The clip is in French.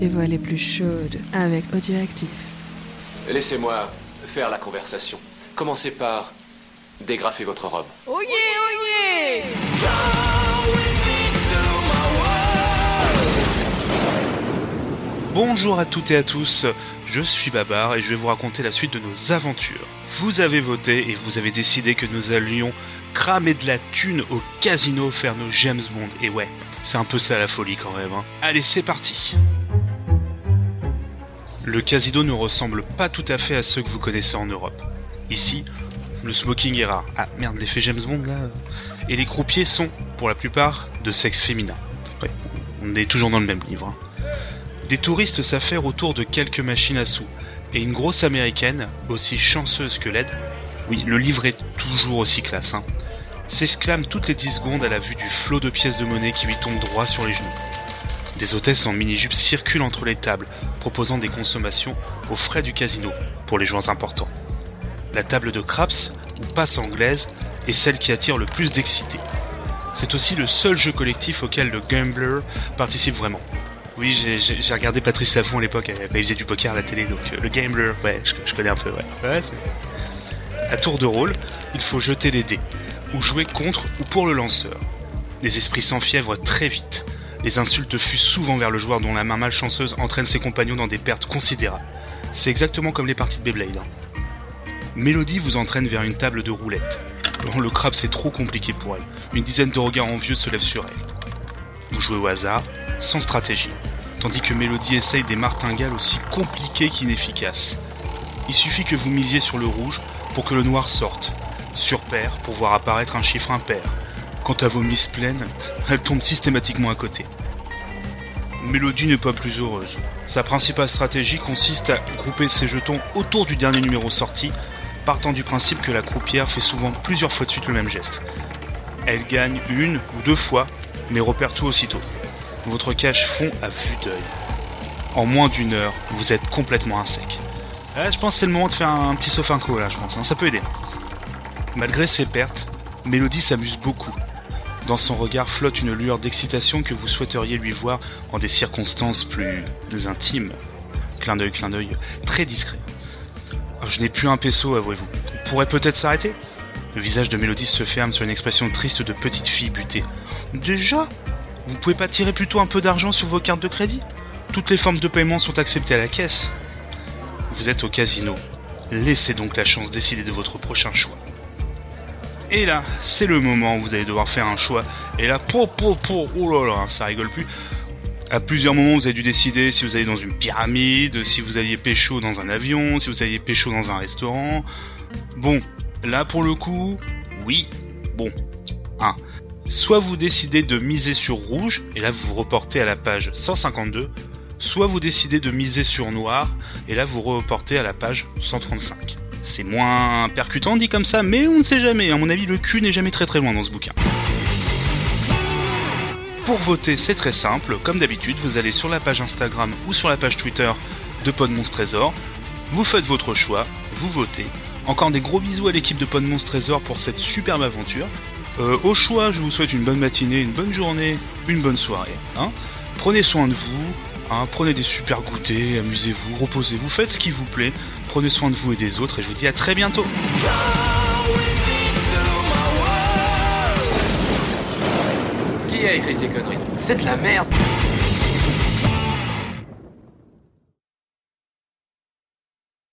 les voix les plus chaudes avec Audioactif. Laissez-moi faire la conversation. Commencez par dégrafer votre robe. Oh yeah, oh yeah Bonjour à toutes et à tous, je suis Babar et je vais vous raconter la suite de nos aventures. Vous avez voté et vous avez décidé que nous allions cramer de la thune au casino faire nos James Bond. Et ouais, c'est un peu ça la folie quand même. hein. Allez, c'est parti Le casino ne ressemble pas tout à fait à ceux que vous connaissez en Europe. Ici, le smoking est rare. Ah merde, l'effet James Bond là. Et les croupiers sont, pour la plupart, de sexe féminin. On est toujours dans le même livre. hein. Des touristes s'affairent autour de quelques machines à sous, et une grosse américaine, aussi chanceuse que laide, oui, le livre est toujours aussi classe, hein, s'exclame toutes les 10 secondes à la vue du flot de pièces de monnaie qui lui tombe droit sur les genoux. Des hôtesses en mini-jupe circulent entre les tables, proposant des consommations aux frais du casino, pour les joueurs importants. La table de craps, ou passe anglaise, est celle qui attire le plus d'excités. C'est aussi le seul jeu collectif auquel le gambler participe vraiment. Oui, j'ai- regardé Patrice Laffont à l'époque, euh, bah, il faisait du poker à la télé, donc euh, le gambler, ouais, je, je connais un peu, ouais. ouais à tour de rôle, il faut jeter les dés, ou jouer contre ou pour le lanceur. Les esprits s'enfièvrent très vite. Les insultes fusent souvent vers le joueur dont la main malchanceuse entraîne ses compagnons dans des pertes considérables. C'est exactement comme les parties de Beyblade. hein. Mélodie vous entraîne vers une table de roulette. Bon, le crabe c'est trop compliqué pour elle. Une dizaine de regards envieux se lèvent sur elle. Vous jouez au hasard, sans stratégie, tandis que Mélodie essaye des martingales aussi compliquées qu'inefficaces. Il suffit que vous misiez sur le rouge pour que le noir sorte, sur pair pour voir apparaître un chiffre impair. Quant à vos mises pleines, elles tombent systématiquement à côté. Mélodie n'est pas plus heureuse. Sa principale stratégie consiste à grouper ses jetons autour du dernier numéro sorti, partant du principe que la croupière fait souvent plusieurs fois de suite le même geste. Elle gagne une ou deux fois, mais repère tout aussitôt. Votre cache fond à vue d'œil. En moins d'une heure, vous êtes complètement un sec. Ah, je pense que c'est le moment de faire un, un petit sofinco là, je pense. hein, Ça peut aider. Malgré ses pertes, Mélodie s'amuse beaucoup. Dans son regard flotte une lueur d'excitation que vous souhaiteriez lui voir en des circonstances plus intimes. Clin d'œil, clin d'œil, très discret. Oh, Je n'ai plus un peso, avouez-vous. On pourrait peut-être s'arrêter Le visage de Mélodie se ferme sur une expression triste de petite fille butée. Déjà? Vous pouvez pas tirer plutôt un peu d'argent sur vos cartes de crédit? Toutes les formes de paiement sont acceptées à la caisse. Vous êtes au casino. Laissez donc la chance décider de votre prochain choix. Et là, c'est le moment où vous allez devoir faire un choix. Et là, po, po, po, oh là là, ça rigole plus. À plusieurs moments, vous avez dû décider si vous allez dans une pyramide, si vous alliez pécho dans un avion, si vous alliez pécho dans un restaurant. Bon, là pour le coup, oui, bon. Un. Soit vous décidez de miser sur rouge, et là vous vous reportez à la page 152, soit vous décidez de miser sur noir, et là vous reportez à la page 135. C'est moins percutant dit comme ça, mais on ne sait jamais. À mon avis, le cul n'est jamais très très loin dans ce bouquin. Pour voter, c'est très simple. Comme d'habitude, vous allez sur la page Instagram ou sur la page Twitter de Podmonstre Trésor. Vous faites votre choix, vous votez. Encore des gros bisous à l'équipe de Podmonstre Trésor pour cette superbe aventure. Euh, au choix, je vous souhaite une bonne matinée, une bonne journée, une bonne soirée. hein. Prenez soin de vous, hein, prenez des super goûters, amusez-vous, reposez-vous, faites ce qui vous plaît. Prenez soin de vous et des autres et je vous dis à très bientôt. Qui a écrit ces conneries? C'est de la merde